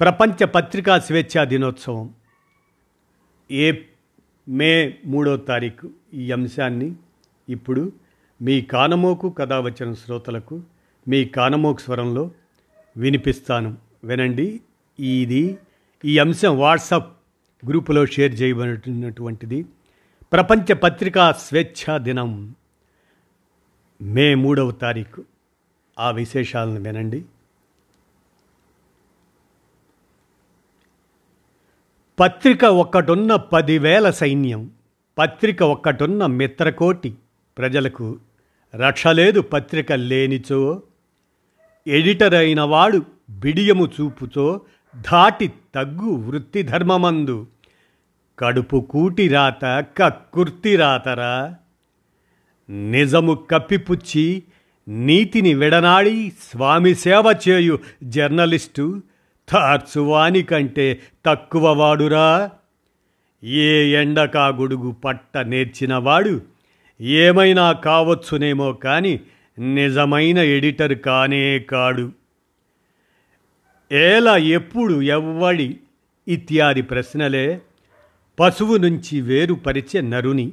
ప్రపంచ పత్రికా స్వేచ్ఛా దినోత్సవం. ఏ మే మూడో తారీఖు ఈ అంశాన్ని ఇప్పుడు మీ కానమోకు కథ వచ్చిన శ్రోతలకు మీ కానమోకు స్వరంలో వినిపిస్తాను. వినండి ఇది ఈ అంశం వాట్సాప్ గ్రూపులో షేర్ చేయబడినటువంటిది. ప్రపంచ పత్రికా స్వేచ్ఛా దినం మే మూడవ తారీఖు. ఆ విశేషాలను వినండి. పత్రిక ఒక్కటున్న పదివేల సైన్యం పత్రిక ఒక్కటున్న మిత్రకోటి. ప్రజలకు రక్షలేదు పత్రిక లేనిచో ఎడిటర్ అయిన వాడు బిడియము చూపుతో దాటి తగ్గు వృత్తి ధర్మమందు. కడుపు కూటి రాత కక్కుర్తి రాతరా. నిజము కప్పిపుచ్చి నీతిని విడనాడి స్వామి సేవ చేయు జర్నలిస్టు తార్చువాని కంటే తక్కువ వాడురా ఏ ఎండకా గొడుగు పట్ట నేర్చినవాడు ఏమైనా కావచ్చునేమో కానీ నిజమైన ఎడిటర్ కానే కాడు. ఎలా ఎప్పుడు ఎవ్వడి ఇత్యాది ప్రశ్నలే పశువు నుంచి వేరుపరిచే నరుని.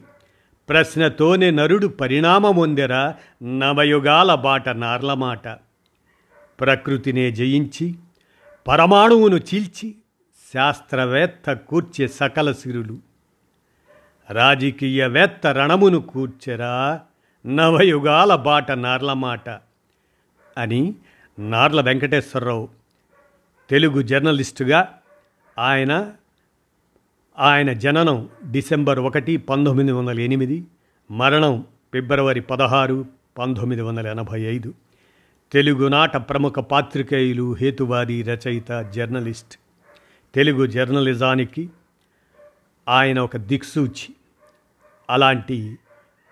ప్రశ్నతోనే నరుడు పరిణామమొందెరా నవయుగాల బాట నార్లమాట. ప్రకృతినే జయించి పరమాణువును చీల్చి శాస్త్రవేత్త కూర్చే సకల సిరులు. రాజకీయవేత్త రణమును కూర్చెరా నవయుగాల బాట నార్లమాట అని నార్ల వెంకటేశ్వరరావు తెలుగు జర్నలిస్టుగా ఆయన ఆయన జననం డిసెంబర్ ఒకటి పంతొమ్మిది వందల ఎనిమిది మరణం ఫిబ్రవరి పదహారు పంతొమ్మిది వందల ఎనభై ఐదు. తెలుగునాట ప్రముఖ పాత్రికేయులు హేతువారి రచయిత జర్నలిస్ట్. తెలుగు జర్నలిజానికి ఆయన ఒక దిక్సూచి. అలాంటి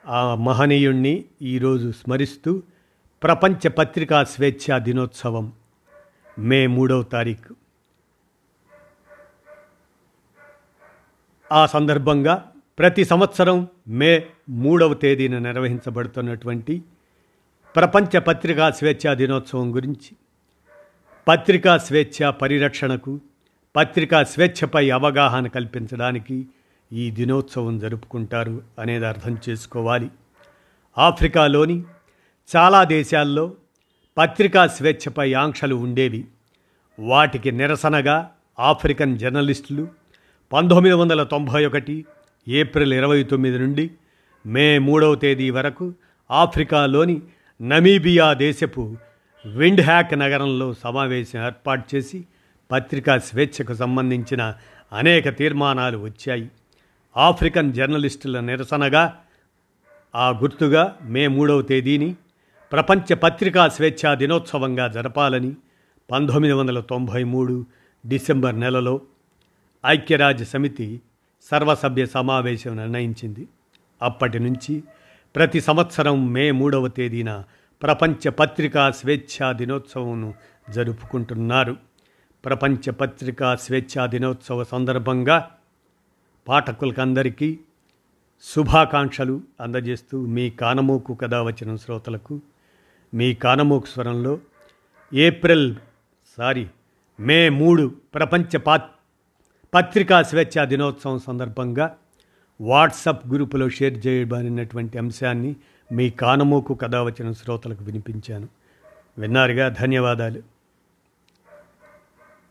ఆ మహనీయుణ్ణి ఈరోజు స్మరిస్తూ ప్రపంచ పత్రికా స్వేచ్ఛా దినోత్సవం మే మూడవ తారీఖు. ఆ సందర్భంగా ప్రతి సంవత్సరం మే మూడవ తేదీన నిర్వహించబడుతున్నటువంటి ప్రపంచ పత్రికా స్వేచ్ఛా దినోత్సవం గురించి పత్రికా స్వేచ్ఛ పరిరక్షణకు పత్రికా స్వేచ్ఛపై అవగాహన కల్పించడానికి ఈ దినోత్సవం జరుపుకుంటారు అనేది అర్థం చేసుకోవాలి. ఆఫ్రికాలోని చాలా దేశాల్లో పత్రికా స్వేచ్ఛపై ఆంక్షలు ఉండేవి. వాటికి నిరసనగా ఆఫ్రికన్ జర్నలిస్టులు పంతొమ్మిది వందల తొంభై ఒకటి ఏప్రిల్ ఇరవై తొమ్మిది నుండి మే మూడవ తేదీ వరకు ఆఫ్రికాలోని నమీబియా దేశపు విండ్ హ్యాక్ నగరంలో సమావేశం ఏర్పాటు చేసి పత్రికా స్వేచ్ఛకు సంబంధించిన అనేక తీర్మానాలు వచ్చాయి. ఆఫ్రికన్ జర్నలిస్టుల నిరసనగా ఆ గుర్తుగా మే మూడవ తేదీని ప్రపంచ పత్రికా స్వేచ్ఛా దినోత్సవంగా జరపాలని పంతొమ్మిది వందల తొంభై మూడు డిసెంబర్ నెలలో ఐక్యరాజ్య సమితి సర్వసభ్య సమావేశం నిర్ణయించింది. అప్పటి నుంచి ప్రతి సంవత్సరం మే మూడవ తేదీన ప్రపంచ పత్రికా స్వేచ్ఛా దినోత్సవం జరుపుకుంటున్నారు. ప్రపంచ పత్రికా స్వేచ్ఛా దినోత్సవ సందర్భంగా పాఠకులకందరికీ శుభాకాంక్షలు అందజేస్తూ మీ కానమోకు కథ వచ్చిన శ్రోతలకు మీ కానమోకు స్వరంలో ఏప్రిల్ సారీ మే మూడు ప్రపంచ పా పత్రికా స్వేచ్ఛా దినోత్సవం సందర్భంగా వాట్సప్ గ్రూపులో షేర్ చేయబడినటువంటి అంశాన్ని మీ కానమోకు కథ వచ్చిన శ్రోతలకు వినిపించాను. విన్నారుగా? ధన్యవాదాలు.